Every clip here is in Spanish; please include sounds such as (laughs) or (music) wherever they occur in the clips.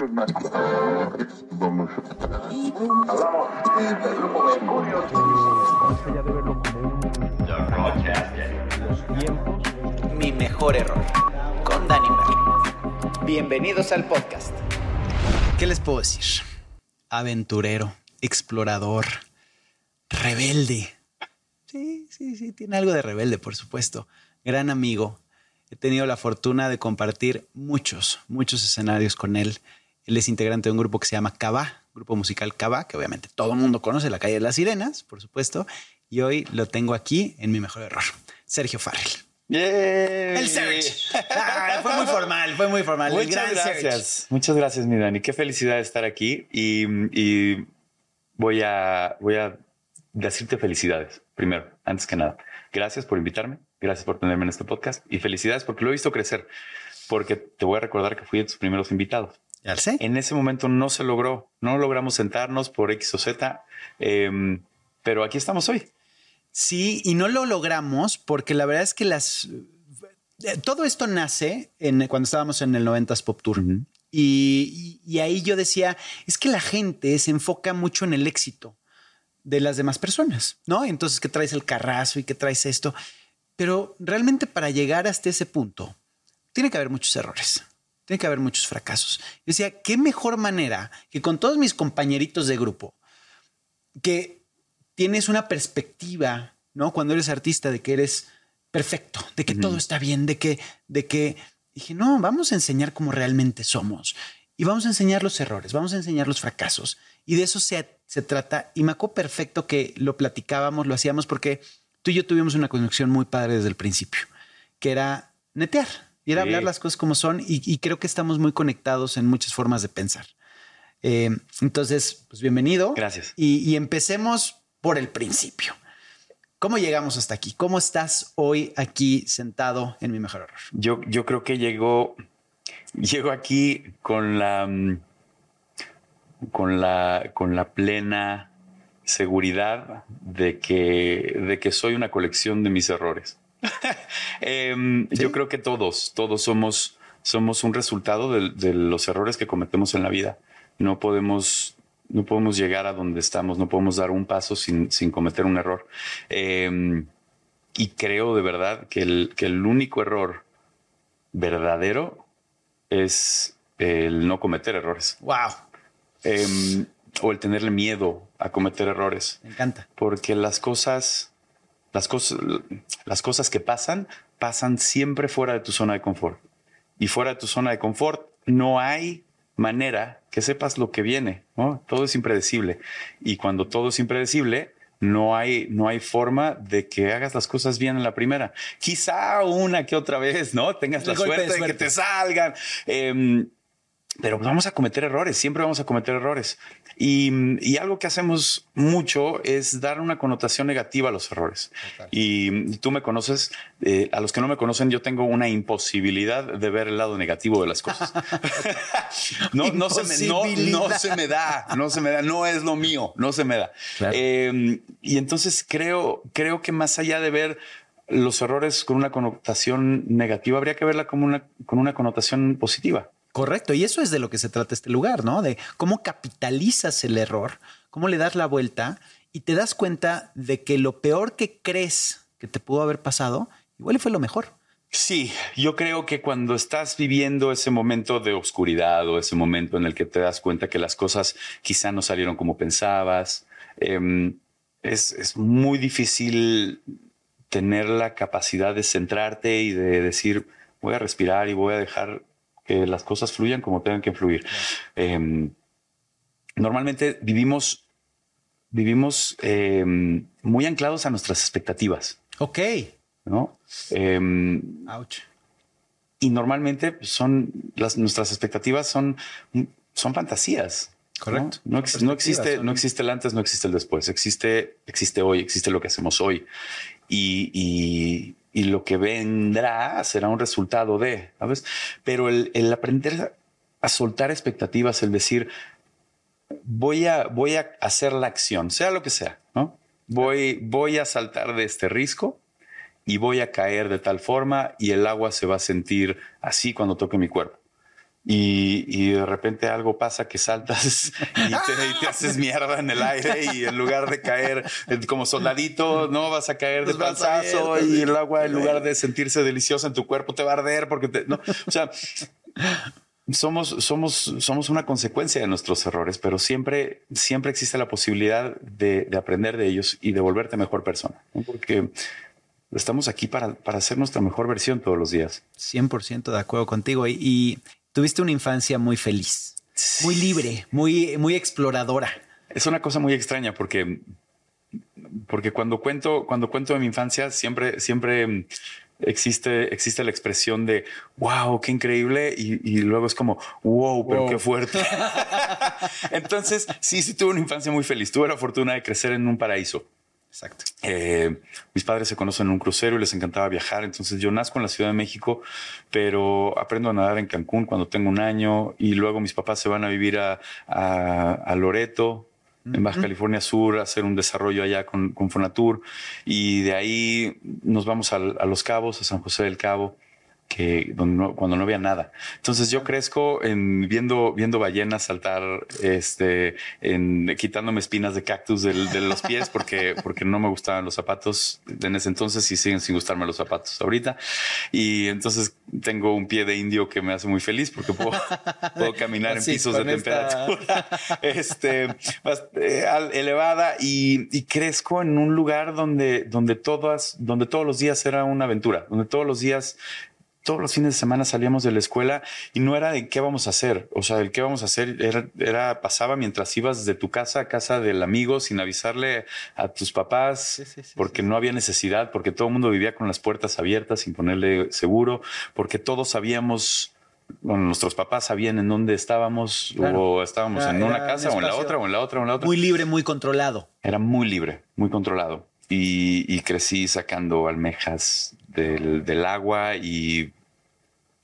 Mi mejor error con Dani Merlin. Bienvenidos al podcast. ¿Qué les puedo decir? Aventurero, explorador, rebelde. Sí, sí, sí, tiene algo de rebelde, por supuesto. Gran amigo. He tenido la fortuna de compartir muchos, muchos escenarios con él. Él es integrante de un grupo que se llama Cava, grupo musical Cava, que obviamente todo el mundo conoce, la calle de las sirenas, por supuesto. Y hoy lo tengo aquí en mi mejor error. Sergio Farrell. El Serge. Ah, fue muy formal, fue muy formal. Muchas el gran gracias. Muchas gracias, mi Dani. Qué felicidad de estar aquí y, y voy a voy a decirte felicidades primero, antes que nada. Gracias por invitarme, gracias por tenerme en este podcast y felicidades porque lo he visto crecer. Porque te voy a recordar que fui de tus primeros invitados. En ese momento no se logró, no logramos sentarnos por X o Z, em, pero aquí estamos hoy. Sí, y no lo logramos porque la verdad es que las. eh, Todo esto nace en, cuando estábamos en el 90s Pop Tour. Y- y ahí yo decía, es que la gente se enfoca mucho en el éxito de las demás personas, ¿no? Entonces, que traes el carrazo y que traes esto. Pero realmente para llegar hasta ese punto, tiene que haber muchos errores, tiene que haber muchos fracasos. Yo decía, qué mejor manera que con todos mis compañeritos de grupo, que tienes una perspectiva, ¿no? Cuando eres artista, de que eres perfecto, de que todo está bien, de que, de que dije, no, vamos a enseñar cómo realmente somos y vamos a enseñar los errores, vamos a enseñar los fracasos y de eso se, se trata. Y me acuerdo perfecto que lo platicábamos, lo hacíamos porque tú y yo tuvimos una conexión muy padre desde el principio, que era netear y era Sí. hablar las cosas como son y, y creo que estamos muy conectados en muchas formas de pensar. Eh, entonces, pues bienvenido. Gracias. Y, y empecemos por el principio. ¿Cómo llegamos hasta aquí? ¿Cómo estás hoy aquí sentado en mi mejor error? Yo, yo creo que llegó, llego aquí con la, mm, con la, con la plena seguridad de que, de que soy una colección de mis errores. (laughs) Em, ¿Sí? Yo creo que todos, todos somos, somos un resultado de, de los errores que cometemos en la vida. No podemos, no podemos llegar a donde estamos, no podemos dar un paso sin, sin cometer un error. Em, y creo de verdad que el, que el único error verdadero es el no cometer errores Wow, Em, o el tenerle miedo a cometer errores, me encanta. porque las cosas, las cosas, las cosas que pasan, pasan siempre fuera de tu zona de confort. Y fuera de tu zona de confort no hay manera que sepas lo que viene, ¿no? Todo es impredecible. Y cuando todo es impredecible, no hay, no hay forma de que hagas las cosas bien en la primera. Quizá una que otra vez, ¿no? Tengas El la de suerte de, que te salgan. Em, pero vamos a cometer errores, siempre vamos a cometer errores. Y, y algo que hacemos mucho es dar una connotación negativa a los errores. Y tú me conoces, eh, a los que no me conocen, yo tengo una imposibilidad de ver el lado negativo de las cosas. (laughs) no, no, se me, no, no Imposibilidad. se me da, no se me da, no es lo mío, no se me da. Claro. Eh, y entonces creo, creo que más allá de ver los errores con una connotación negativa, habría que verla como una, con una connotación positiva. Correcto. Y eso es de lo que se trata este lugar, ¿no? De cómo capitalizas el error, cómo le das la vuelta y te das cuenta de que lo peor que crees que te pudo haber pasado, igual fue lo mejor. Sí, yo creo que cuando estás viviendo ese momento de oscuridad o ese momento en el que te das cuenta que las cosas quizá no salieron como pensabas, em, es, es muy difícil tener la capacidad de centrarte y de decir, voy a respirar y voy a dejar que las cosas fluyan como tengan que fluir. Em, normalmente vivimos, vivimos em, muy anclados a nuestras expectativas, Ok. ¿no? Em, Ouch. y normalmente son las nuestras expectativas son son fantasías. Correcto. No, ex- no existe, no existe el antes, no existe el después. Existe, existe hoy, existe lo que hacemos hoy. Y, y- y lo que vendrá será un resultado de, ¿sabes? Pero el, el aprender a soltar expectativas, el decir, voy a, voy a hacer la acción, sea lo que sea, ¿no? Voy, voy a saltar de este risco y voy a caer de tal forma y el agua se va a sentir así cuando toque mi cuerpo. Y, de repente algo pasa que saltas (laughs) y te, haces mierda en el aire y en lugar de caer como soldadito, no vas a caer de panzazo y el agua en lugar de sentirse deliciosa en tu cuerpo te va a arder porque te, no, o sea, somos, somos, somos una consecuencia de nuestros errores, pero siempre, siempre existe la posibilidad de, aprender de ellos y de volverte mejor persona, porque estamos aquí para, para hacer nuestra mejor versión todos los días. 100% de acuerdo contigo. Y, tuviste una infancia muy feliz, muy libre, muy, muy exploradora. Es una cosa muy extraña porque, porque cuando cuento, cuando cuento de mi infancia, siempre, siempre existe, existe la expresión de wow, qué increíble. Y, luego es como wow, pero qué fuerte. (laughs) Entonces, sí, sí tuve una infancia muy feliz. Tuve la fortuna de crecer en un paraíso. Exacto. Eh, mis padres se conocen en un crucero y les encantaba viajar. Entonces yo nazco en la Ciudad de México, pero aprendo a nadar en Cancún cuando tengo un año y luego mis papás se van a vivir a, a Loreto, en Baja California Sur, hacer un desarrollo allá con, con Fonatur y de ahí nos vamos a Los Cabos, a San José del Cabo que cuando no había nada. Entonces yo crezco en viendo, viendo ballenas saltar, este, en quitándome espinas de cactus de los pies porque, (laughs) porque no me gustaban los zapatos en ese entonces y siguen sin gustarme los zapatos ahorita. Y entonces tengo un pie de indio que me hace muy feliz porque puedo, (laughs) puedo caminar en pisos de temperatura (laughs) este, eh, elevada y, y, crezco en un lugar donde, donde todas, donde todos los días era una aventura, donde todos los días todos los fines de semana salíamos de la escuela y no era de qué vamos a hacer. O sea, el qué vamos a hacer era, pasaba mientras ibas de tu casa a casa del amigo sin avisarle a tus papás, porque no había necesidad, porque todo el mundo vivía con las puertas abiertas sin ponerle seguro, porque todos sabíamos bueno, nuestros papás sabían en dónde estábamos o estábamos en una casa o en la otra o en la otra o en la otra. Muy libre, muy controlado. Era muy libre, muy controlado. Y, crecí sacando almejas del, del agua y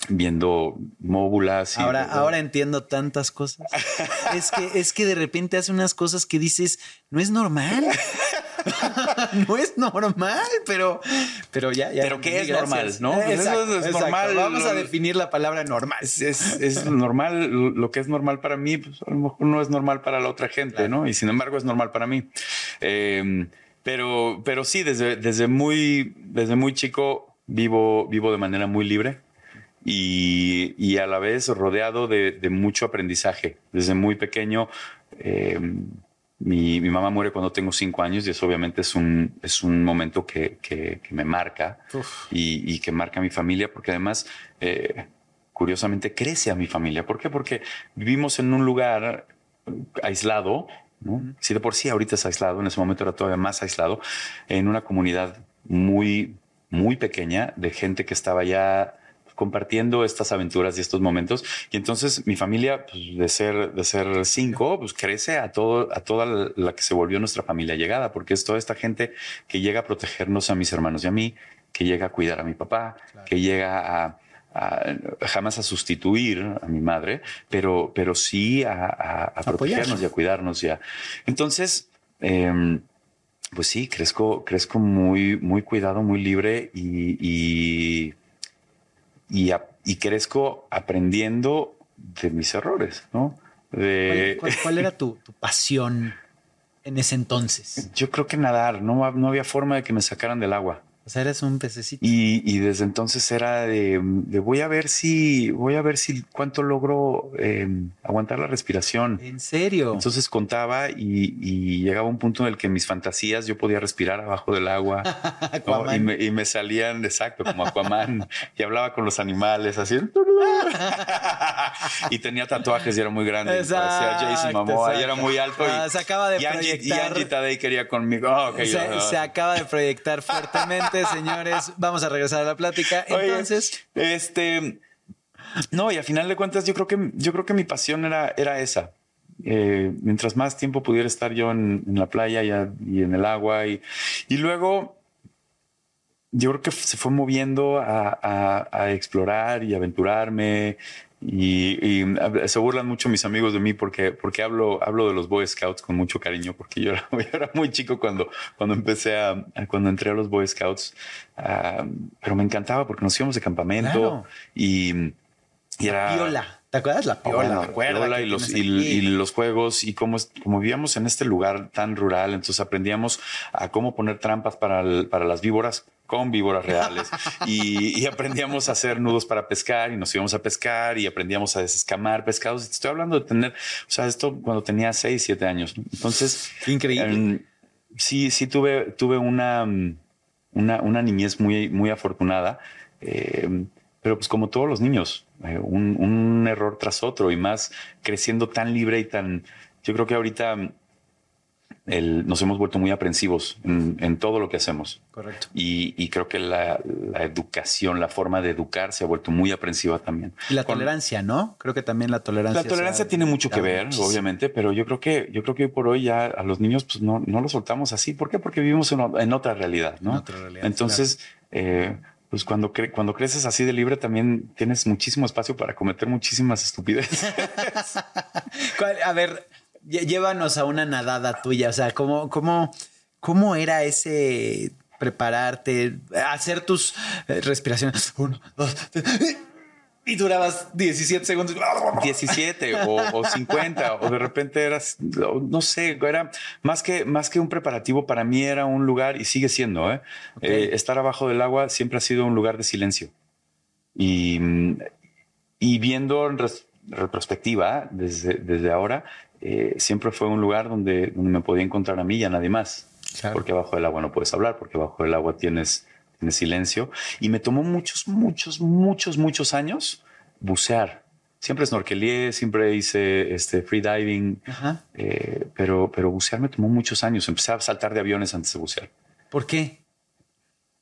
viendo móbulas. ahora, ahora entiendo tantas cosas. (laughs) es que, es que de repente hace unas cosas que dices, no es normal. (laughs) no es normal, pero, pero ya, ya. Pero qué es normal, ¿no? Eso es normal. Vamos a definir la palabra normal. Es, normal. Lo que es normal para mí, pues a lo mejor no es normal para la otra gente, ¿no? Y sin embargo es normal para mí. Em, pero, pero sí, desde, desde muy, desde muy chico vivo, vivo de manera muy libre y, a la vez rodeado de, mucho aprendizaje. Desde muy pequeño, eh, mi, mamá muere cuando tengo cinco años y eso obviamente es un, es un momento que, me marca y, que marca a mi familia porque además, eh, curiosamente, crece a mi familia. ¿Por qué? Porque vivimos en un lugar aislado, Si de por sí ahorita es aislado, en ese momento era todavía más aislado, en una comunidad muy, muy pequeña de gente que estaba ya compartiendo estas aventuras y estos momentos. Y entonces mi familia, pues, de ser de ser cinco, pues crece a todo a toda la que se volvió nuestra familia llegada, porque es toda esta gente que llega a protegernos a mis hermanos y a mí, que llega a cuidar a mi papá, que llega a, jamás a sustituir a mi madre, pero, pero sí a, protegernos y a cuidarnos ya. Entonces, em, pues sí, crezco, crezco muy, muy cuidado, muy libre y y, y crezco aprendiendo de mis errores, ¿no? ¿Cuál, era tu, tu, pasión en ese entonces? Yo creo que nadar, no, no había forma de que me sacaran del agua. O sea, eres un pececito. Y, desde entonces era de, voy a ver si, voy a ver si cuánto logro em, aguantar la respiración. ¿En serio? Entonces contaba y, llegaba un punto en el que mis fantasías yo podía respirar abajo del agua (laughs) y, me, salían, exacto, como Aquaman (laughs) y hablaba con los animales así. (laughs) y tenía tatuajes y era muy grande. Parecía Jason Momoa y era muy alto. y, ah, se acaba de proyectar. y Angie Tadei quería conmigo. Oh, se acaba de proyectar fuertemente señores. Vamos a regresar a la plática. Entonces, este, no, y a final de cuentas, yo creo que, yo creo que mi pasión era, era esa. Eh, mientras más tiempo pudiera estar yo en, la playa y, en el agua y, y luego yo creo que se fue moviendo a, a explorar y aventurarme y, se burlan mucho mis amigos de mí porque, porque hablo, hablo de los Boy Scouts con mucho cariño, porque yo era, (laughs) era muy chico cuando, cuando empecé a, cuando entré a los Boy Scouts, ah, pero me encantaba porque nos íbamos de campamento y, y era... Viola ¿Te acuerdas? La piola, Bueno, me acuerdo piola que y los, y, los juegos y como, como vivíamos en este lugar tan rural, entonces aprendíamos a cómo poner trampas para, el- para las víboras con víboras reales (laughs) y, y aprendíamos a hacer nudos para pescar y nos íbamos a pescar y aprendíamos a desescamar pescados. Estoy hablando de tener, o sea, esto cuando tenía 6, 7 años. ¿no? Entonces, Increíble. em, sí, sí tuve, tuve una, mm, una, una niñez muy, muy afortunada. eh, pero pues como todos los niños, eh, un, un error tras otro y más creciendo tan libre y tan... Yo creo que ahorita mm, el- nos hemos vuelto muy aprensivos en, en todo lo que hacemos. Correcto. Y, y creo que la, la educación, la forma de educar se ha vuelto muy aprensiva también. Y la Con- tolerancia, ¿no? Creo que también la tolerancia. la tolerancia tiene mucho que ver, muchísimo. obviamente, pero yo creo que yo creo que hoy por hoy ya a los niños pues no, no los soltamos así. ¿Por qué? Porque vivimos en otra realidad, ¿no? En otra realidad, Entonces, eh, pues cuando cre- cuando creces así de libre también tienes muchísimo espacio para cometer muchísimas estupideces. (laughs) ¿Cuál- A ver, llévanos a una nadada tuya. O sea, ¿cómo, cómo, cómo era ese prepararte, hacer tus eh, respiraciones? Uno, dos, tres, y durabas 17 segundos. 17 o, o 50 o de repente eras no sé era más que más que un preparativo para mí era un lugar y sigue siendo ¿eh? Eh, estar abajo del agua siempre ha sido un lugar de silencio y, y viendo en res- retrospectiva desde, desde ahora eh, siempre fue un lugar donde, donde me podía encontrar a mí y a nadie más Claro. porque abajo del agua no puedes hablar porque abajo del agua tienes tienes silencio y me tomó muchos muchos muchos muchos años bucear siempre snorkelié siempre hice este freediving eh, pero pero bucear me tomó muchos años empecé a saltar de aviones antes de bucear ¿Por qué?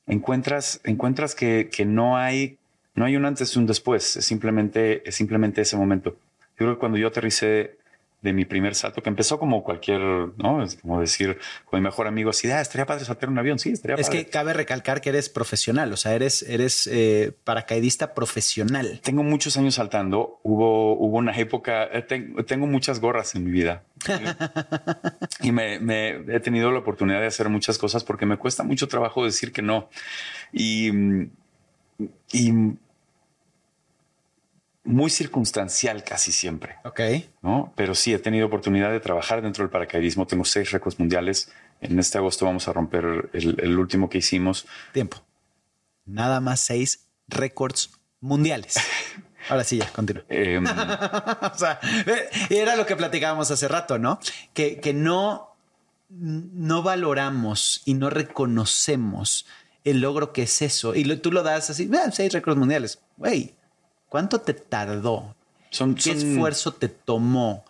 encuentras, encuentras que, que no hay, no hay un antes y un después. Es simplemente, es simplemente ese momento. Yo creo que cuando yo aterricé de mi primer salto, que empezó como cualquier, ¿no? Es como decir con mi mejor amigo así, ah, estaría padre saltar un avión. Sí, estaría Es padre. que cabe recalcar que eres profesional, o sea, eres, eres eh, paracaidista profesional. Tengo muchos años saltando. Hubo, hubo una época, eh, ten- tengo muchas gorras en mi vida. (laughs) y me, me- he tenido la oportunidad de hacer muchas cosas porque me cuesta mucho trabajo decir que no. Y, y muy circunstancial casi siempre, Ok. ¿no? Pero sí, he tenido oportunidad de trabajar dentro del paracaidismo. Tengo seis récords mundiales. En este agosto vamos a romper el, el último que hicimos. Tiempo. Nada más seis récords mundiales. (laughs) Ahora sí, ya, continúa. Em, (laughs) o sea, era lo que platicábamos hace rato, ¿no? Que, que no, no valoramos y no reconocemos el logro que es eso. Y lo- tú lo das así, "Ah, seis récords mundiales. Güey, ¿cuánto te tardó? son, ¿Qué son- esfuerzo te tomó?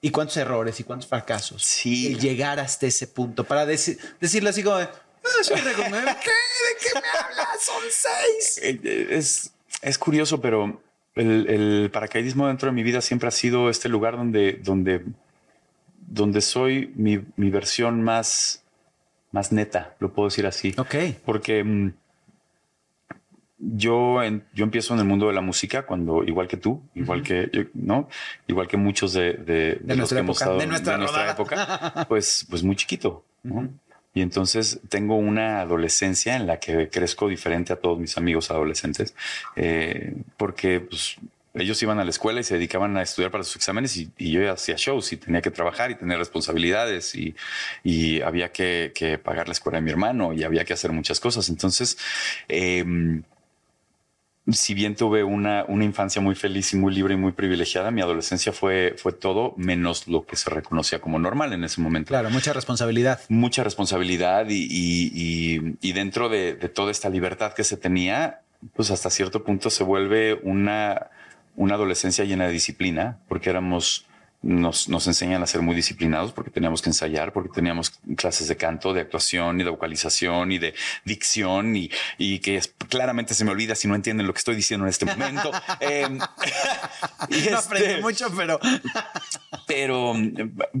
¿Y cuántos errores y cuántos fracasos? Sí. El llegar hasta ese punto para decir, decirle así como, de, "Ah, seis récords mundiales". ¿Qué? ¿De qué me hablas? Son seis. Eh, eh, Es, es curioso, pero el, el paracaidismo dentro de mi vida siempre ha sido este lugar donde, donde, donde soy mi, mi versión más, más neta, lo puedo decir así. Ok. Porque mm, yo, en- yo empiezo en el mundo de la música cuando, igual que tú, igual que yo, ¿no? Igual que muchos de, de, de los nuestra que hemos época, estado de nuestra época, (laughs) pues, pues muy chiquito. ¿no? Y entonces tengo una adolescencia en la que crezco diferente a todos mis amigos adolescentes, eh, porque pues, ellos iban a la escuela y se dedicaban a estudiar para sus exámenes y, y yo hacía shows y tenía que trabajar y tener responsabilidades y, y había que, que pagar la escuela de mi hermano y había que hacer muchas cosas. Entonces, em, si bien tuve una, una infancia muy feliz y muy libre y muy privilegiada, mi adolescencia fue, fue todo menos lo que se reconocía como normal en ese momento Claro, mucha responsabilidad. mucha responsabilidad y, y- y- y dentro de, de toda esta libertad que se tenía, pues hasta cierto punto se vuelve una, una adolescencia llena de disciplina, porque éramos, nos, nos enseñan a ser muy disciplinados, porque teníamos que ensayar, porque teníamos clases de canto, de actuación y de vocalización y de dicción y, y que es- claramente se me olvida si no entienden lo que estoy diciendo en este momento. (laughs) Em, (laughs) No aprendí este- mucho, pero (laughs) pero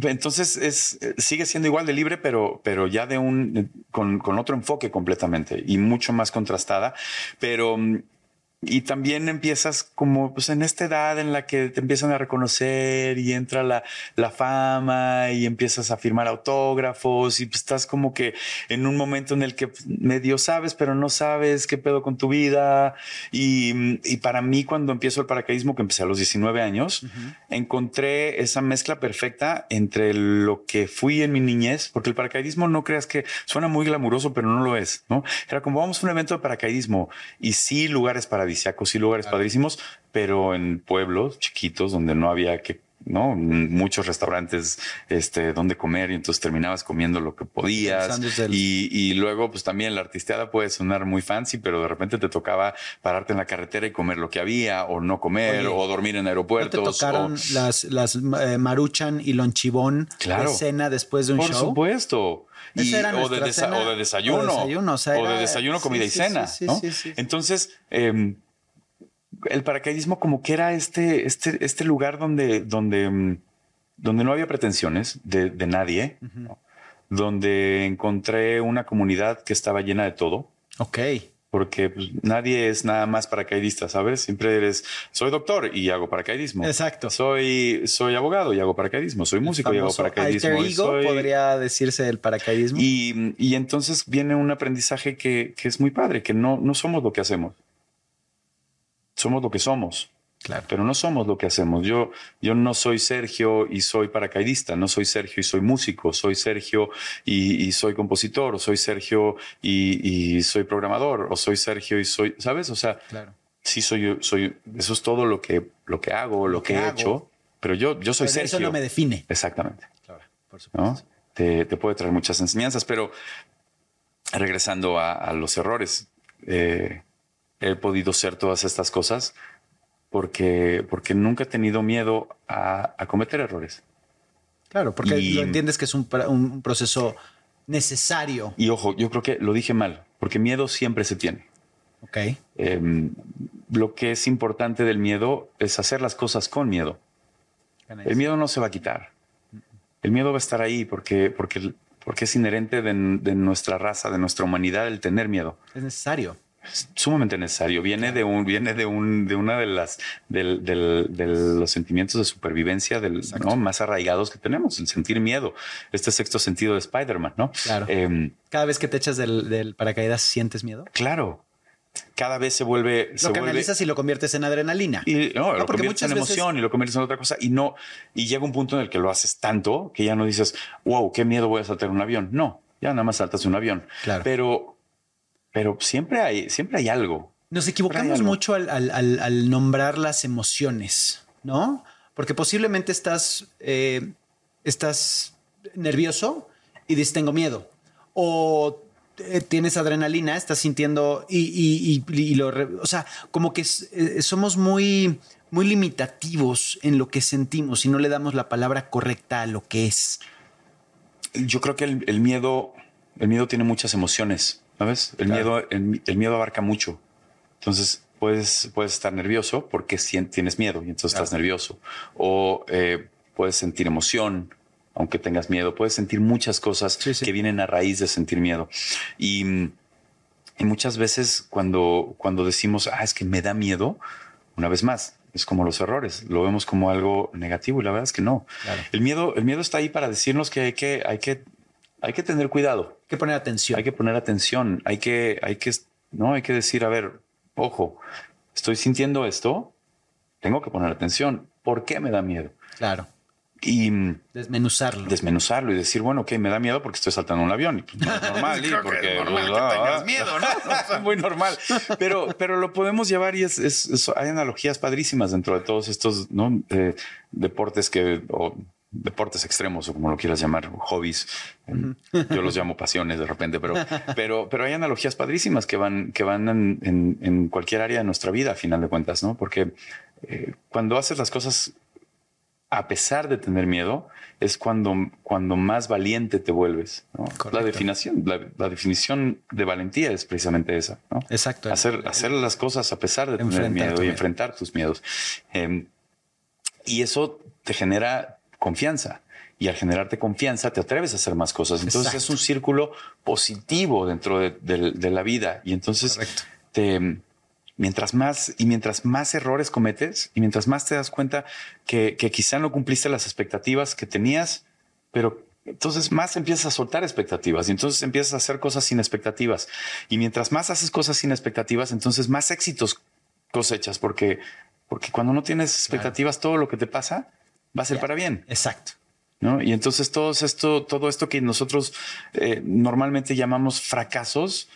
entonces es sigue siendo igual de libre, pero, pero ya de un con, con otro enfoque completamente y mucho más contrastada. Pero mm, y también empiezas como pues en esta edad en la que te empiezan a reconocer y entra la, la fama y empiezas a firmar autógrafos y pues estás como que en un momento en el que medio sabes, pero no sabes qué pedo con tu vida. Y, y para mí cuando empiezo el paracaidismo, que empecé a los 19 años, encontré esa mezcla perfecta entre lo que fui en mi niñez, porque el paracaidismo no creas que suena muy glamuroso, pero no lo es, ¿no? Era como vamos a un evento de paracaidismo y sí lugares para paradisíacos y lugares padrísimos, pero en pueblos chiquitos donde no había que ¿no? Muchos restaurantes este, donde comer y entonces terminabas comiendo lo que podías. Y, y, luego, pues también la artisteada puede sonar muy fancy, pero de repente te tocaba pararte en la carretera y comer lo que había, o no comer, o dormir en aeropuertos. ¿no te tocaron las, las eh, maruchan y lonchibón claro, de cena después de un por show? Por supuesto. Y, o, de cena, o, de desayuno. O de desayuno, o sea, o de desayuno comida sí, y cena. Sí, ¿no? Entonces, eh, el paracaidismo como que era este, este, este lugar donde, donde, donde no había pretensiones de, de nadie, uh -huh. donde encontré una comunidad que estaba llena de todo. Ok. Porque pues, nadie es nada más paracaidista, ¿sabes? Siempre eres, soy doctor y hago paracaidismo. Exacto. Soy, soy abogado y hago paracaidismo. Soy músico y hago paracaidismo. Alter ego soy... podría decirse el paracaidismo. Y, y entonces viene un aprendizaje que, que, es muy padre, que no, no somos lo que hacemos somos lo que somos. Claro. Pero no somos lo que hacemos. Yo, yo no soy Sergio y soy paracaidista, no soy Sergio y soy músico, soy Sergio y, y soy compositor, o soy Sergio y, y, soy programador, o soy Sergio y soy, ¿sabes? O sea, claro. sí soy, soy, eso es todo lo que, lo que hago, lo, lo que, que, he hago. hecho, pero yo, yo soy pero Sergio. Eso no me define. Exactamente. Claro, por supuesto. ¿no? Te, te, puede traer muchas enseñanzas, pero regresando a, a los errores, eh, he podido ser todas estas cosas porque, porque nunca he tenido miedo a, a cometer errores. Claro, porque y, lo entiendes que es un, un, proceso necesario. Y ojo, yo creo que lo dije mal, porque miedo siempre se tiene. Ok. Eh, lo que es importante del miedo es hacer las cosas con miedo. El miedo no se va a quitar. El miedo va a estar ahí porque, porque, porque es inherente de, de nuestra raza, de nuestra humanidad, el tener miedo. Es necesario es sumamente necesario. Viene de un, viene de un, de una de las, del, del, de los sentimientos de supervivencia del, ¿no? más arraigados que tenemos, el sentir miedo. Este sexto sentido de Spider-Man, ¿no? Claro. Eh, Cada vez que te echas del, del, paracaídas, ¿sientes miedo? Claro. Cada vez se vuelve. Lo se canalizas vuelve, y lo conviertes en adrenalina. Y no, no lo conviertes en emoción veces... y lo conviertes en otra cosa. Y no, y llega un punto en el que lo haces tanto que ya no dices, wow, qué miedo voy a saltar un avión. No, ya nada más saltas un avión. Claro. Pero pero siempre hay, siempre hay algo. Nos equivocamos mucho al, al, al, al, nombrar las emociones, ¿no? Porque posiblemente estás, eh, estás nervioso y dices tengo miedo. O eh, tienes adrenalina, estás sintiendo y, y, y, y lo, o sea, como que eh, somos muy, muy limitativos en lo que sentimos y no le damos la palabra correcta a lo que es. Yo creo que el, el miedo, el miedo tiene muchas emociones. ¿Sabes? El, claro. miedo, el, el, miedo abarca mucho. Entonces puedes, puedes estar nervioso porque tienes miedo y entonces claro. estás nervioso. O eh, puedes sentir emoción, aunque tengas miedo. Puedes sentir muchas cosas sí, sí. que vienen a raíz de sentir miedo. Y, y, muchas veces cuando, cuando decimos, ah, es que me da miedo, una vez más, es como los errores. Lo vemos como algo negativo y la verdad es que no. Claro. El, miedo, el miedo está ahí para decirnos que hay que, hay que hay que tener cuidado. Hay que poner atención. Hay que poner atención. Hay que, hay que, no, hay que decir, a ver, ojo, estoy sintiendo esto, tengo que poner atención. ¿Por qué me da miedo? Claro. Y desmenuzarlo. Desmenuzarlo y decir, bueno, ok, me da miedo porque estoy saltando un avión. (laughs) Y pues, no es normal, y porque es normal pues, que ah, tengas miedo, ¿no? (laughs) es muy normal. Pero, pero lo podemos llevar y es, es, es, hay analogías padrísimas dentro de todos estos ¿no? eh, deportes que o, deportes extremos o como lo quieras llamar, hobbies. -huh. Yo los llamo pasiones de repente, pero, pero, pero hay analogías padrísimas que van, que van en, en, en cualquier área de nuestra vida, a final de cuentas, ¿no? Porque eh, cuando haces las cosas a pesar de tener miedo, es cuando, cuando más valiente te vuelves. ¿no? La definición, la, la, definición de valentía es precisamente esa. ¿no? Exacto. Hacer, hacer las cosas a pesar de tener miedo y enfrentar tus miedos. Eh, y eso te genera confianza. Y al generarte confianza, te atreves a hacer más cosas. Entonces Exacto. es un círculo positivo dentro de, de, de, la vida. Y entonces te, mientras más y mientras más errores cometes y mientras más te das cuenta que, que quizá no cumpliste las expectativas que tenías, pero entonces más empiezas a soltar expectativas y entonces empiezas a hacer cosas sin expectativas. Y mientras más haces cosas sin expectativas, entonces más éxitos cosechas, porque, porque cuando no tienes expectativas, todo lo que te pasa va a ser para bien. Exacto. ¿no? Y entonces todo esto, todo esto que nosotros eh, normalmente llamamos fracasos,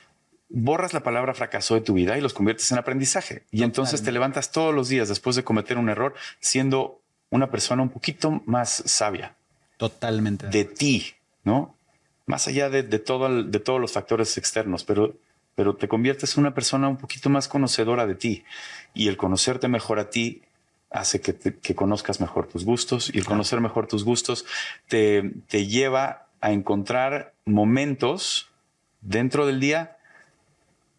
borras la palabra fracaso de tu vida y los conviertes en aprendizaje. Y entonces te levantas todos los días después de cometer un error siendo una persona un poquito más sabia. Totalmente. De ti, ¿no? Más allá de, todo de todos los factores externos, pero, pero te conviertes en una persona un poquito más conocedora de ti. Y el conocerte mejor a ti hace que, que conozcas mejor tus gustos y el conocer mejor tus gustos te, te lleva a encontrar momentos dentro del día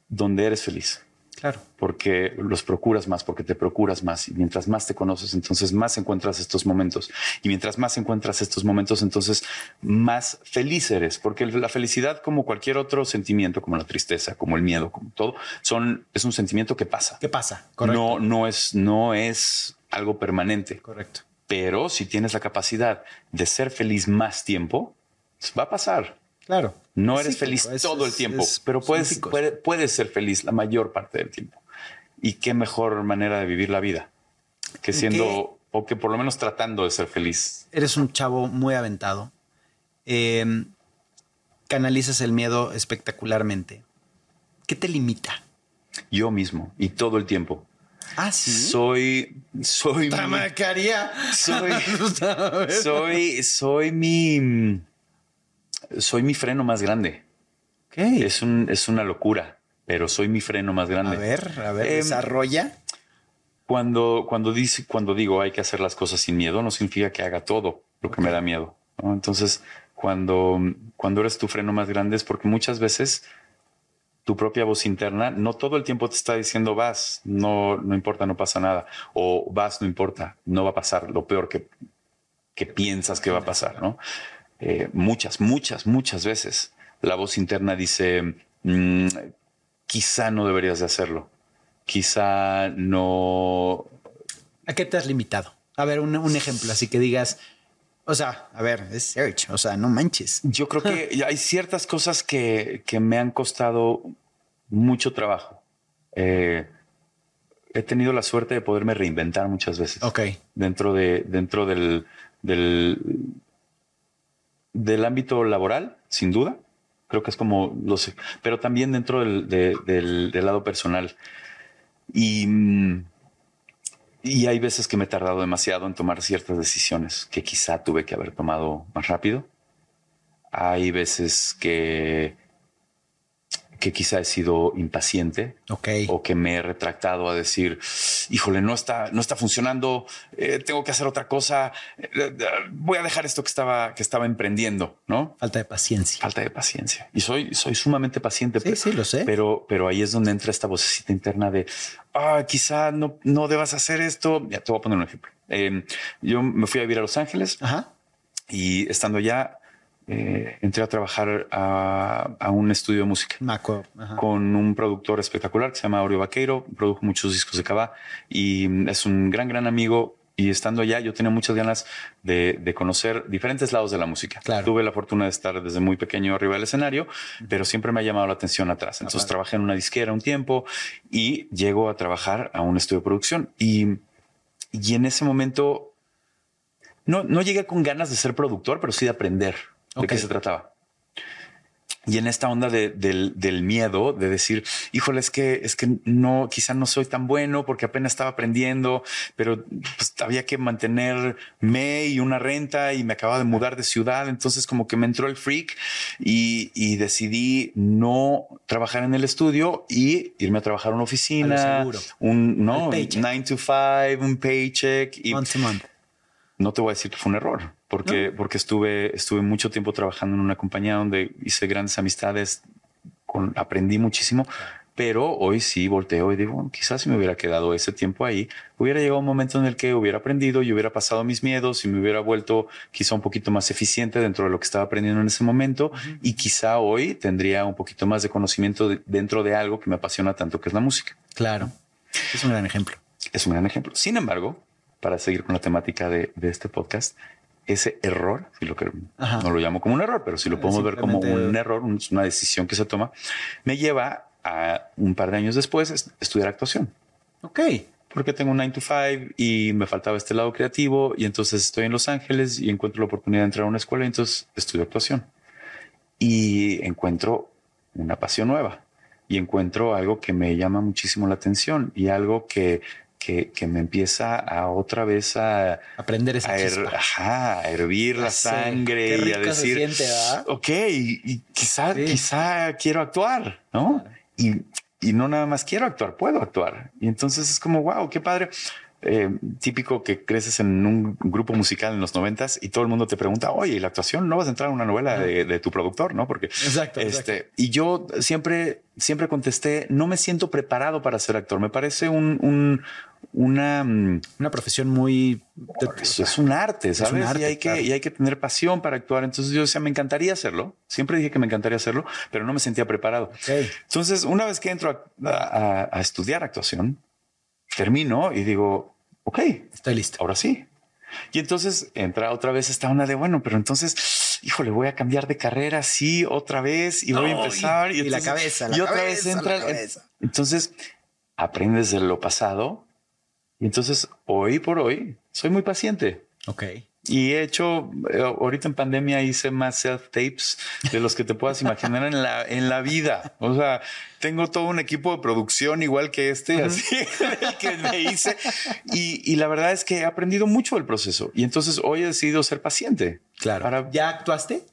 donde eres feliz. Claro. Porque los procuras más, porque te procuras más. Y mientras más te conoces, entonces más encuentras estos momentos. Y mientras más encuentras estos momentos, entonces más feliz eres. Porque la felicidad, como cualquier otro sentimiento, como la tristeza, como el miedo, como todo, son, es un sentimiento que pasa. ¿Qué pasa? Correcto. No, no es, no es algo permanente. Correcto. Pero si tienes la capacidad de ser feliz más tiempo, pues va a pasar. Claro. No eres feliz todo el tiempo, pero puedes, puedes ser feliz la mayor parte del tiempo. Y qué mejor manera de vivir la vida que siendo o que por lo menos tratando de ser feliz. Eres un chavo muy aventado. Em, canalizas el miedo espectacularmente. ¿Qué te limita? Yo mismo y todo el tiempo. Ah, sí. Soy, soy. Tamacaría. Soy, (laughs) soy, soy mi soy mi freno más grande. Es, un, es una locura, pero soy mi freno más grande. A ver, a ver, em, desarrolla. Cuando, cuando, dice, cuando digo hay que hacer las cosas sin miedo, no significa que haga todo lo que me da miedo. Entonces, cuando, cuando eres tu freno más grande es porque muchas veces tu propia voz interna no todo el tiempo te está diciendo vas, no, no importa, no pasa nada, o vas, no importa, no va a pasar lo peor que, que piensas que va a pasar, ¿no? Eh, muchas, muchas, muchas veces la voz interna dice, mm, quizá no deberías de hacerlo, quizá no... ¿A qué te has limitado? A ver, un, ejemplo, así que digas, o sea, a ver, es search, o sea, no manches. Yo creo que (laughs) hay ciertas cosas que, me han costado mucho trabajo. Eh, he tenido la suerte de poderme reinventar muchas veces. Ok. Dentro de, dentro del, del, del ámbito laboral, sin duda. Creo que es como lo sé, pero también dentro del, lado personal. Y, y hay veces que me he tardado demasiado en tomar ciertas decisiones que quizá tuve que haber tomado más rápido. Hay veces que que quizá he sido impaciente o que me he retractado a decir, híjole, no está, no está funcionando, eh, tengo que hacer otra cosa, eh, voy a dejar esto que estaba, que estaba emprendiendo, ¿no? Falta de paciencia. Falta de paciencia. Y soy, soy sumamente paciente. Sí, sí, lo sé. Pero, pero ahí es donde entra esta vocecita interna de, ah, quizá no, no debas hacer esto. Ya te voy a poner un ejemplo. Em, yo me fui a vivir a Los Ángeles y estando allá, eh, entré a trabajar a, un estudio de música con un productor espectacular que se llama Oreo Vaqueiro, produjo muchos discos de Cabá y es un gran, gran amigo. Y estando allá, yo tenía muchas ganas de, conocer diferentes lados de la música. Tuve la fortuna de estar desde muy pequeño arriba del escenario, pero siempre me ha llamado la atención atrás. Entonces trabajé en una disquera un tiempo y llego a trabajar a un estudio de producción. Y, y en ese momento no, no llegué con ganas de ser productor, pero sí de aprender ¿De qué se trataba? Y en esta onda del, miedo, de decir, híjole, es que, es que no, quizá no soy tan bueno porque apenas estaba aprendiendo, pero pues, había que mantenerme y una renta y me acababa de mudar de ciudad. Entonces como que me entró el freak y, decidí no trabajar en el estudio y irme a trabajar en una oficina, un, no, nine to five, un paycheck. Y No te voy a decir que fue un error porque, porque estuve, estuve mucho tiempo trabajando en una compañía donde hice grandes amistades, con, aprendí muchísimo, pero hoy sí volteo y digo, quizás si me hubiera quedado ese tiempo ahí, hubiera llegado un momento en el que hubiera aprendido y hubiera pasado mis miedos y me hubiera vuelto quizá un poquito más eficiente dentro de lo que estaba aprendiendo en ese momento y quizá hoy tendría un poquito más de conocimiento dentro de algo que me apasiona tanto, que es la música. Claro. Es un gran ejemplo. Es un gran ejemplo. Sin embargo, para seguir con la temática de, de este podcast, ese error, si lo que Ajá. no lo llamo como un error, pero si lo podemos ver como un error, un- una decisión que se toma, me lleva a un par de años después est- estudiar actuación. Ok. Porque tengo un 9 to 5 y me faltaba este lado creativo y entonces estoy en Los Ángeles y encuentro la oportunidad de entrar a una escuela y entonces estudio actuación. Y encuentro una pasión nueva y encuentro algo que me llama muchísimo la atención y algo que, que, que me empieza a otra vez a, Aprender esa a, her- chispa. ajá, a hervir la sangre y a se decir, siente, ok, y, y quizá, Sí. quizá quiero actuar, ¿no? Claro. Y, y no nada más quiero actuar, puedo actuar. Y entonces es como, wow, qué padre. Eh, típico que creces en un grupo musical en los noventas y todo el mundo te pregunta, oye, ¿y la actuación no vas a entrar en una novela de, de tu productor, no? Porque Exacto, este, y yo siempre, siempre contesté, no me siento preparado para ser actor. Me parece un, un una, mm, Una profesión muy... es, es un arte, Es un ¿sabes? arte, y, hay que, claro. y hay que tener pasión para actuar. Entonces yo decía, me encantaría hacerlo. Siempre dije que me encantaría hacerlo, pero no me sentía preparado. Ok. Entonces, una vez que entro a, a- a estudiar actuación, termino y digo, ok, Estoy listo. ahora sí. Y entonces entra otra vez esta onda de, bueno, pero entonces, híjole, voy a cambiar de carrera, sí, otra vez, y voy a No, empezar. y- y la entonces- cabeza, la y otra cabeza, vez entra. la cabeza. Entonces, aprendes de lo pasado. Y entonces, hoy por hoy, soy muy paciente. Ok. Y he hecho, eh, ahorita en pandemia hice más self-tapes de los que te puedas imaginar en la, en la vida. O sea, tengo todo un equipo de producción igual que este, así, (laughs) el que me hice. Y, y la verdad es que he aprendido mucho del proceso. Y entonces hoy he decidido ser paciente. Claro. Para- ¿Ya actuaste?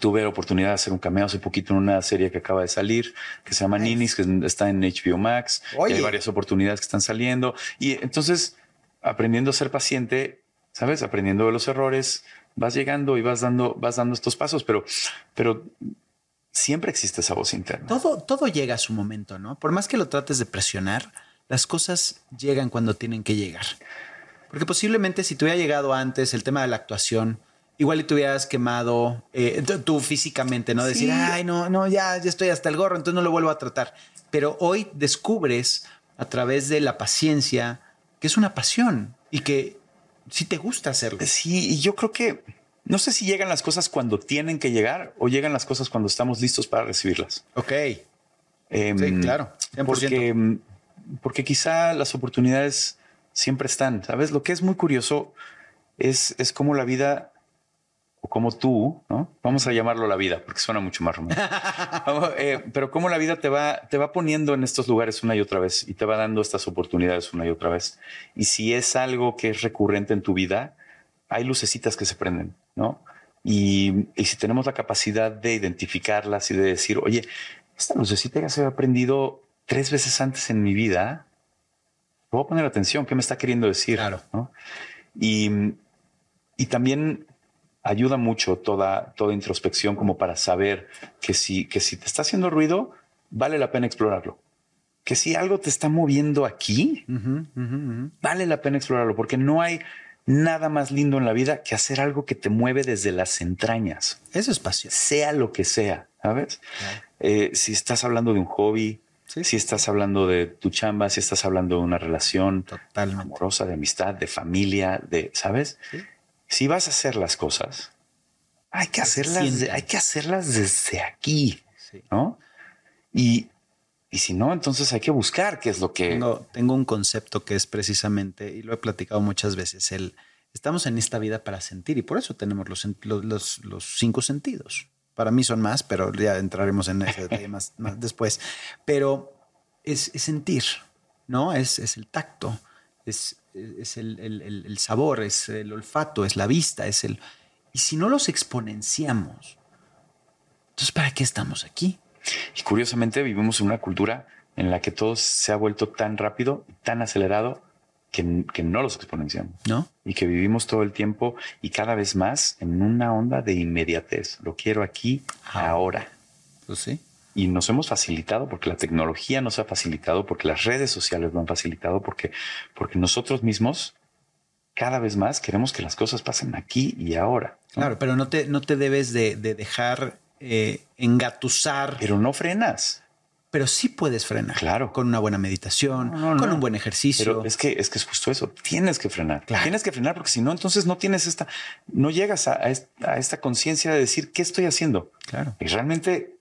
Tuve la oportunidad de hacer un cameo hace poquito en una serie que acaba de salir, que se llama Ninis, que está en HBO Max. Hay varias oportunidades que están saliendo. Y entonces, aprendiendo a ser paciente, ¿sabes? Aprendiendo de los errores, vas llegando y vas dando, vas dando estos pasos, pero, pero siempre existe esa voz interna. Todo, todo llega a su momento, ¿no? Por más que lo trates de presionar, las cosas llegan cuando tienen que llegar. Porque posiblemente si te hubiera llegado antes el tema de la actuación, igual y te hubieras quemado eh, tú- físicamente, ¿no? Decir, Sí. ay, no, no, ya, ya estoy hasta el gorro, entonces no lo vuelvo a tratar. Pero hoy descubres a través de la paciencia que es una pasión y que sí te gusta hacerlo. Sí, y yo creo que no sé si llegan las cosas cuando tienen que llegar o llegan las cosas cuando estamos listos para recibirlas. Ok. Em, Sí, claro, 100%. Porque, em, porque quizá las oportunidades siempre están. Sabes, lo que es muy curioso es, es cómo la vida o como tú, ¿no? Vamos a llamarlo la vida porque suena mucho más romántico. (laughs) Eh, pero cómo la vida te va, te va poniendo en estos lugares una y otra vez y te va dando estas oportunidades una y otra vez. Y si es algo que es recurrente en tu vida, hay lucecitas que se prenden, ¿no? Y, y si tenemos la capacidad de identificarlas y de decir, oye, esta lucecita ya se había prendido tres veces antes en mi vida, voy a poner atención, ¿qué me está queriendo decir? Claro. ¿no? Y, y también ayuda mucho toda, toda introspección como para saber que si, que si te está haciendo ruido, vale la pena explorarlo. Que si algo te está moviendo aquí, vale la pena explorarlo, porque no hay nada más lindo en la vida que hacer algo que te mueve desde las entrañas, Eso es pasión. sea lo que sea, ¿sabes? Eh, si estás hablando de un hobby, Sí. si estás hablando de tu chamba, si estás hablando de una relación Totalmente. amorosa, de amistad, de familia, de, ¿sabes? Sí. Si vas a hacer las cosas, hay que hacerlas, hay que hacerlas desde aquí, Sí. ¿no? Y, y si no, entonces hay que buscar qué es lo que... Tengo, tengo un concepto que es precisamente, y lo he platicado muchas veces, el estamos en esta vida para sentir y por eso tenemos los, los- los cinco sentidos. Para mí son más, pero ya entraremos en ese detalle más, más después. Pero es, es sentir, ¿no? Es, es el tacto, es, es el, el- el- sabor, es el olfato, es la vista, es el... Y si no los exponenciamos, entonces ¿para qué estamos aquí? Y curiosamente vivimos en una cultura en la que todo se ha vuelto tan rápido, tan acelerado, que, que no los exponenciamos. ¿No? Y que vivimos todo el tiempo y cada vez más en una onda de inmediatez. Lo quiero aquí, Ah. ahora. Pues sí. Y nos hemos facilitado porque la tecnología nos ha facilitado, porque las redes sociales lo han facilitado, porque, porque nosotros mismos cada vez más queremos que las cosas pasen aquí y ahora. ¿no? Claro, pero no te, no te debes de, de dejar eh, engatusar. Pero no frenas. pero sí puedes frenar. Claro. Con una buena meditación, No, no, con no. un buen ejercicio. Pero es que es que es justo eso. Tienes que frenar. Claro. Tienes que frenar porque si no, entonces no tienes esta, no llegas a, a esta conciencia de decir qué estoy haciendo. Claro. Y realmente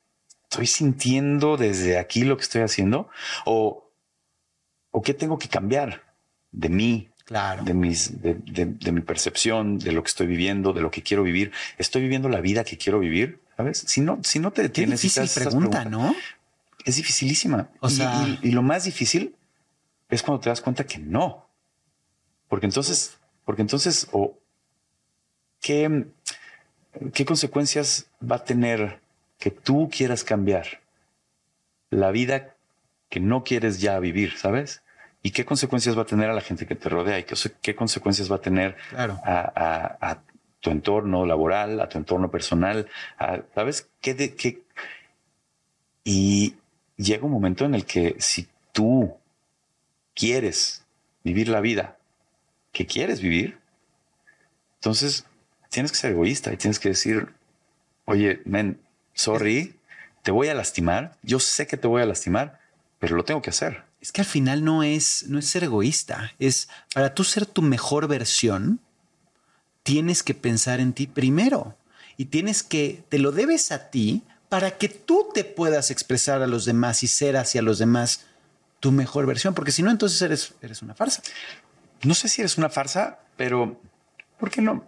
estoy sintiendo desde aquí lo que estoy haciendo o, o qué tengo que cambiar de mí, Claro. de mis, de, de- de mi percepción, de lo que estoy viviendo, de lo que quiero vivir. Estoy viviendo la vida que quiero vivir. ¿Sabes? Si no, si no te detienes, te difícil pregunta, ¿no? es dificilísima. O sea- y, y lo más difícil es cuando te das cuenta que no. Porque entonces, porque entonces, o qué, qué consecuencias va a tener que tú quieras cambiar la vida que no quieres ya vivir, ¿sabes? ¿Y qué consecuencias va a tener a la gente que te rodea? ¿Y qué, qué consecuencias va a tener Claro. a, a- a tu entorno laboral, a tu entorno personal, a- ¿sabes? ¿Qué de, qué? Y llega un momento en el que si tú quieres vivir la vida que quieres vivir, entonces tienes que ser egoísta y tienes que decir, oye, men, sorry, te voy a lastimar, yo sé que te voy a lastimar, pero lo tengo que hacer. Es que al final no es, no es ser egoísta. Es para tú ser tu mejor versión, tienes que pensar en ti primero y tienes que, te lo debes a ti para que tú te puedas expresar a los demás y ser hacia los demás tu mejor versión, porque si no, entonces eres, eres una farsa. No sé si eres una farsa, pero ¿por qué no?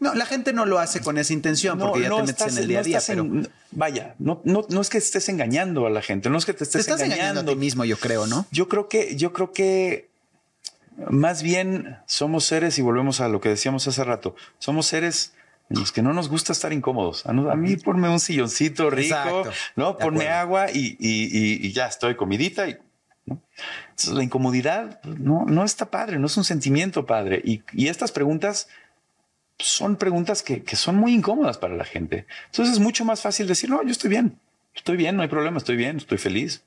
No, la gente no lo hace con esa intención porque ya te metes estás- en el día a día, pero en- vaya, no, no, no es que estés engañando a la gente, no es que te te estés estás engañando a ti mismo, yo creo, ¿no? Yo creo que, yo creo que más bien somos seres y volvemos a lo que decíamos hace rato. Somos seres en los que no nos gusta estar incómodos. A, mí ponme un silloncito rico, Exacto. no, ponme agua y, y- y- y ya estoy comidita. Y, ¿no? Entonces, la incomodidad pues, no, no está padre, no es un sentimiento padre. Y estas preguntas son preguntas que, que son muy incómodas para la gente. Entonces es mucho más fácil decir, no, yo estoy bien, estoy bien, no hay problema, estoy bien, estoy feliz.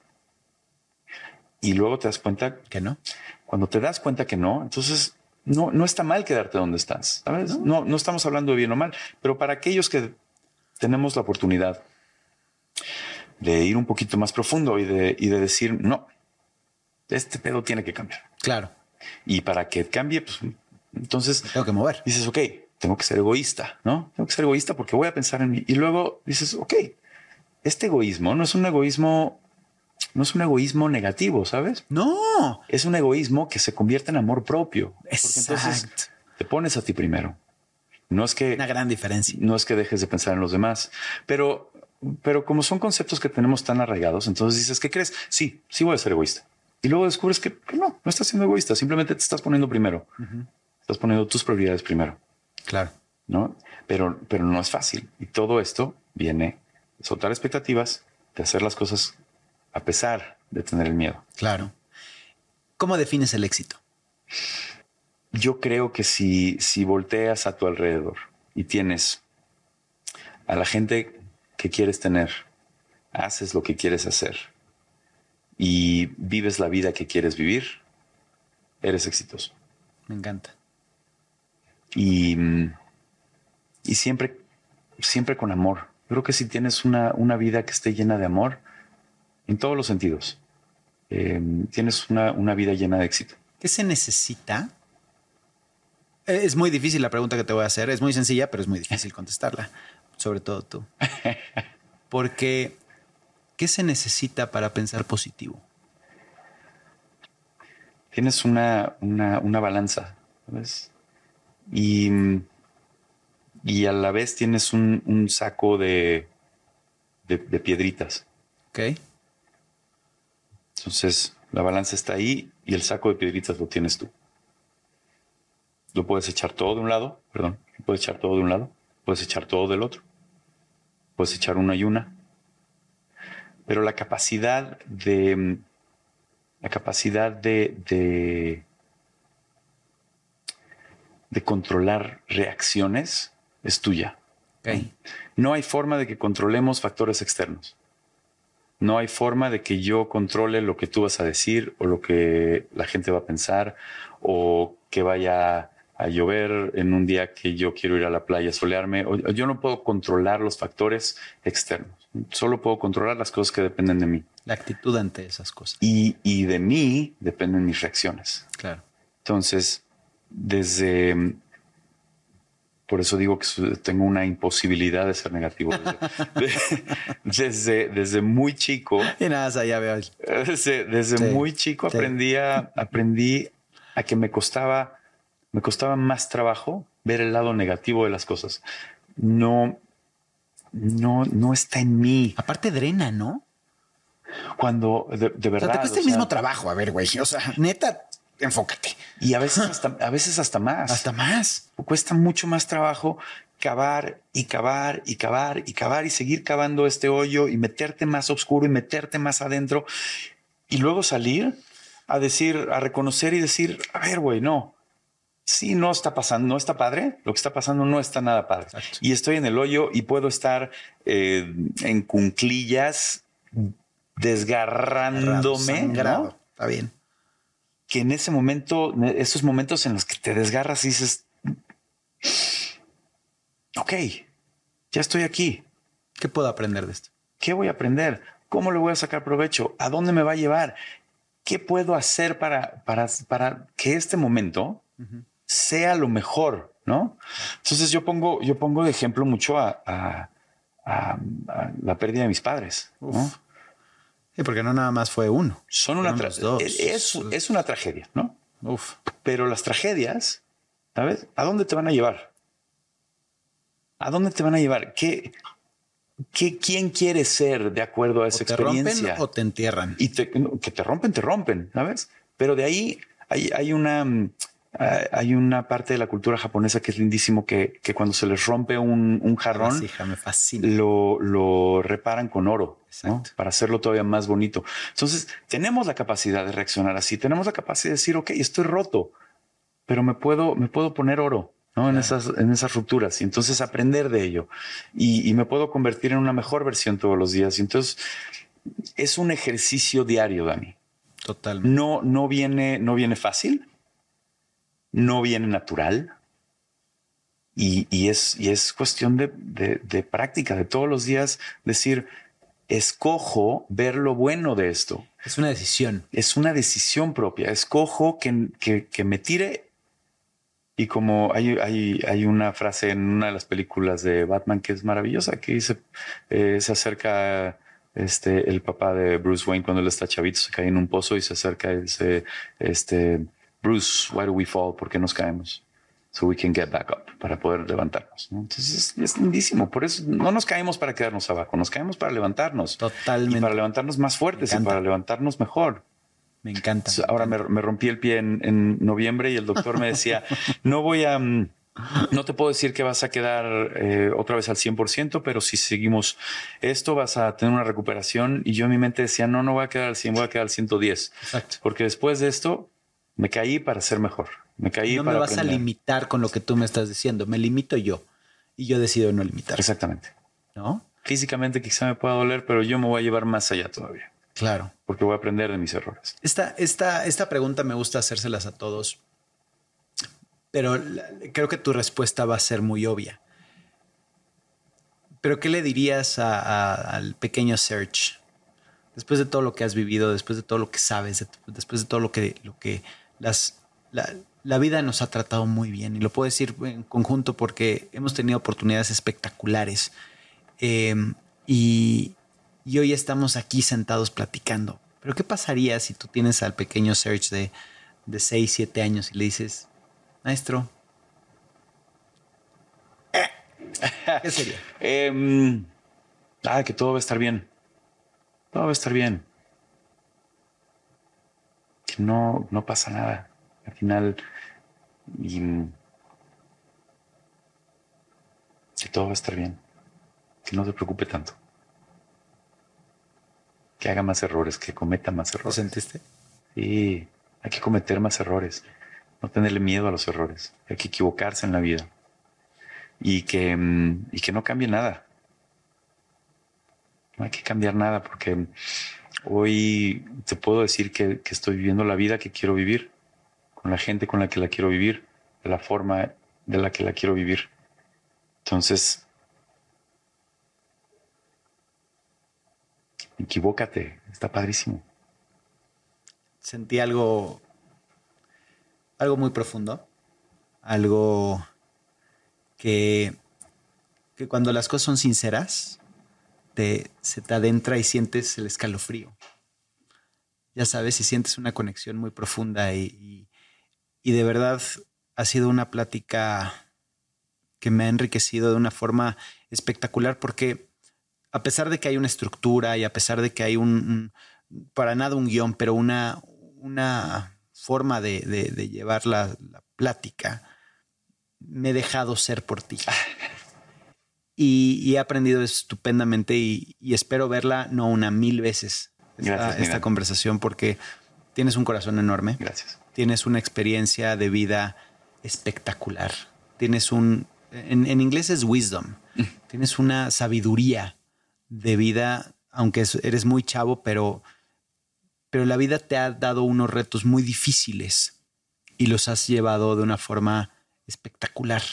Y luego te das cuenta Que no. cuando te das cuenta que no, entonces no, no está mal quedarte donde estás. ¿sabes? No, no estamos hablando de bien o mal, pero para aquellos que tenemos la oportunidad de ir un poquito más profundo y de, y de decir, no, este pedo tiene que cambiar. Claro, Y para que cambie, pues entonces tengo que mover. dices, ok, tengo que ser egoísta, ¿no? Tengo que ser egoísta porque voy a pensar en mí. Y luego dices, ok, este egoísmo no es un egoísmo, no es un egoísmo negativo, ¿sabes? No, es un egoísmo que se convierte en amor propio. Porque entonces Exacto. te pones a ti primero. No es que una gran diferencia. no es que dejes de pensar en los demás, pero, pero como son conceptos que tenemos tan arraigados, entonces dices, ¿qué crees? Sí, sí voy a ser egoísta. Y luego descubres que, que no, no estás siendo egoísta, simplemente te estás poniendo primero. Estás poniendo tus prioridades primero, Claro. ¿no? Pero, pero no es fácil. Y todo esto viene de soltar expectativas, de hacer las cosas a pesar de tener el miedo. Claro. ¿Cómo defines el éxito? Yo creo que si, si volteas a tu alrededor y tienes a la gente que quieres tener, haces lo que quieres hacer y vives la vida que quieres vivir, eres exitoso. Me encanta. Y, y siempre, siempre con amor. Yo creo que si tienes una, una vida que esté llena de amor, en todos los sentidos, eh, tienes una, una vida llena de éxito. ¿Qué se necesita? Eh, Es muy difícil la pregunta que te voy a hacer. Es muy sencilla, pero es muy difícil (laughs) contestarla. Sobre todo tú. Porque, ¿qué se necesita para pensar positivo? tienes una, una, una balanza, ¿sabes? Y, y a la vez tienes un, un saco de, de, de piedritas. ¿Ok? Entonces, la balanza está ahí y el saco de piedritas lo tienes tú. Lo puedes echar todo de un lado, perdón, lo puedes echar todo de un lado, puedes echar todo del otro, puedes echar una y una. Pero la capacidad de, la capacidad de, de, de controlar reacciones es tuya. Ok. No hay forma de que controlemos factores externos. No hay forma de que yo controle lo que tú vas a decir o lo que la gente va a pensar o que vaya a llover en un día que yo quiero ir a la playa a solearme. Yo no puedo controlar los factores externos. Solo puedo controlar las cosas que dependen de mí. La actitud ante esas cosas. Y, y de mí dependen mis reacciones. Claro. Entonces, desde... Por eso digo que tengo una imposibilidad de ser negativo. (laughs) Desde, desde, muy chico. Y nada, ya veo. Desde, desde muy chico aprendí, a, aprendí a que me costaba, me costaba más trabajo ver el lado negativo de las cosas. No, no, no está en mí. Aparte drena, ¿no? Cuando de, verdad. te cuesta el mismo trabajo. A ver, güey. O sea, neta, enfócate. Y a veces (laughs) hasta, a veces hasta más. Hasta más. Cuesta mucho más trabajo cavar y cavar y cavar y cavar y seguir cavando este hoyo y meterte más oscuro y meterte más adentro y luego salir a decir, a reconocer y decir, a ver, güey, no. Sí, no está pasando, no está padre. Lo que está pasando no está nada padre. Y estoy en el hoyo y puedo estar eh, en cunclillas desgarrándome. ¿no? Está bien que en ese momento, esos momentos en los que te desgarras y dices, ok, ya estoy aquí. ¿Qué puedo aprender de esto? ¿Qué voy a aprender? ¿Cómo le voy a sacar provecho? ¿A dónde me va a llevar? ¿Qué puedo hacer para, para, para que este momento sea lo mejor? ¿No? Entonces yo pongo, yo pongo de ejemplo mucho a, a, la pérdida de mis padres. ¿no? Sí, porque no nada más fue uno. Son una tragedia. Es, es, una tragedia, ¿no? Uf. Pero las tragedias, ¿sabes? ¿A dónde te van a llevar? ¿A dónde te van a llevar? ¿Qué, qué quién quieres ser de acuerdo a esa te experiencia? Rompen o te entierran. Y te, que te rompen, te rompen, ¿sabes? Pero de ahí hay, hay una Ah, hay una parte de la cultura japonesa que es lindísimo que, cuando se les rompe un, jarrón, Lo, lo, reparan con oro para hacerlo todavía más bonito. Entonces tenemos la capacidad de reaccionar así, tenemos la capacidad de decir, ok, estoy roto, pero me puedo, me puedo poner oro. ¿no? En, esas, en esas rupturas y entonces aprender de ello y, y me puedo convertir en una mejor versión todos los días. Y entonces es un ejercicio diario, Dani. Totalmente. No, no viene, no viene fácil, no viene natural y, es, y es cuestión de, práctica, de todos los días decir, escojo ver lo bueno de esto. Es una decisión. Es una decisión propia. Escojo que, que, me tire. Y como hay, hay, hay, una frase en una de las películas de Batman que es maravillosa, que dice, eh, se acerca este, el papá de Bruce Wayne cuando él está chavito, se cae en un pozo y se acerca y dice, este, Bruce, why do we fall? ¿Por qué nos caemos? So we can get back up para poder levantarnos. Entonces es, lindísimo. Por eso no nos caemos para quedarnos abajo, nos caemos para levantarnos. Totalmente. Y para levantarnos más fuertes y para levantarnos mejor. Me encanta. Ahora Me, rompí el pie en, noviembre y el doctor me decía, (laughs) no voy a... Mm, no te puedo decir que vas a quedar eh, otra vez al 100%, pero si seguimos esto vas a tener una recuperación. Y yo en mi mente decía, no, no voy a quedar al 100, voy a quedar al 110. Exacto. Porque después de esto me caí para ser mejor. Me caí no para me vas a limitar con lo que tú me estás diciendo. Me limito yo y yo decido no limitar. Exactamente. ¿No? Físicamente quizá me pueda doler, pero yo me voy a llevar más allá todavía. Claro. Porque voy a aprender de mis errores. Esta, esta, esta pregunta me gusta hacérselas a todos, pero creo que tu respuesta va a ser muy obvia. Pero ¿qué le dirías al pequeño Search? Después de todo lo que has vivido, después de todo lo que sabes, después de todo lo que, lo que las, la, vida nos ha tratado muy bien y lo puedo decir en conjunto porque hemos tenido oportunidades espectaculares em, y, hoy estamos aquí sentados platicando. Pero ¿qué pasaría si tú tienes al pequeño Serge de, de 6, 7 años y le dices, maestro, ¿qué sería? Em, ah, que todo va a estar bien. Todo va a estar bien no, no pasa nada. Al final, y, que todo va a estar bien. Que no se preocupe tanto. Que haga más errores, que cometa más errores. ¿Lo sentiste? Sí, hay que cometer más errores. No tenerle miedo a los errores. Hay que equivocarse en la vida. Y que, mm, y que no cambie nada. No hay que cambiar nada porque Hoy te puedo decir que, estoy viviendo la vida que quiero vivir, con la gente con la que la quiero vivir, de la forma de la que la quiero vivir. Entonces, equivócate, está padrísimo. Sentí algo, algo muy profundo, algo que, que cuando las cosas son sinceras, se te adentra y sientes el escalofrío. Ya sabes, si sientes una conexión muy profunda y, y, y de verdad ha sido una plática que me ha enriquecido de una forma espectacular porque a pesar de que hay una estructura y a pesar de que hay un, para nada un guion, pero una, una forma de, de, llevar la, la, plática, me he dejado ser por ti. Y, y he aprendido estupendamente y, y, espero verla no una mil veces esta, Gracias, esta conversación porque tienes un corazón enorme. Gracias. Tienes una experiencia de vida espectacular. Tienes un, en, en inglés es wisdom. (laughs) Tienes una sabiduría de vida, aunque eres muy chavo, pero, pero la vida te ha dado unos retos muy difíciles y los has llevado de una forma espectacular.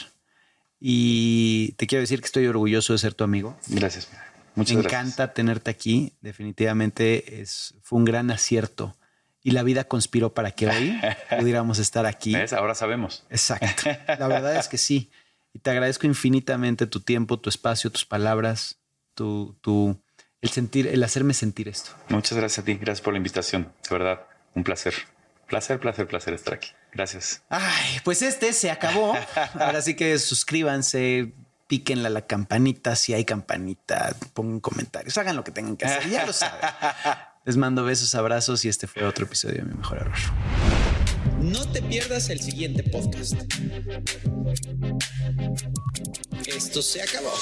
Y te quiero decir que estoy orgulloso de ser tu amigo. Gracias. Muchas Me gracias. encanta tenerte aquí. Definitivamente es, fue un gran acierto. Y la vida conspiró para que hoy (laughs) pudiéramos estar aquí. ¿Ves? Ahora sabemos. Exacto. (laughs) La verdad es que sí. Y te agradezco infinitamente tu tiempo, tu espacio, tus palabras, tu, tu, el sentir, el hacerme sentir esto. Muchas gracias a ti. Gracias por la invitación. De verdad, un placer. Placer, placer, placer estar aquí. Gracias. Ay, pues este se acabó. (laughs) Ahora sí que suscríbanse, píquenle a la campanita. Si hay campanita, pongan comentarios, hagan lo que tengan que hacer. Ya lo saben. (laughs) Les mando besos, abrazos y este fue otro episodio de Mi Mejor Error. No te pierdas el siguiente podcast. Esto se acabó.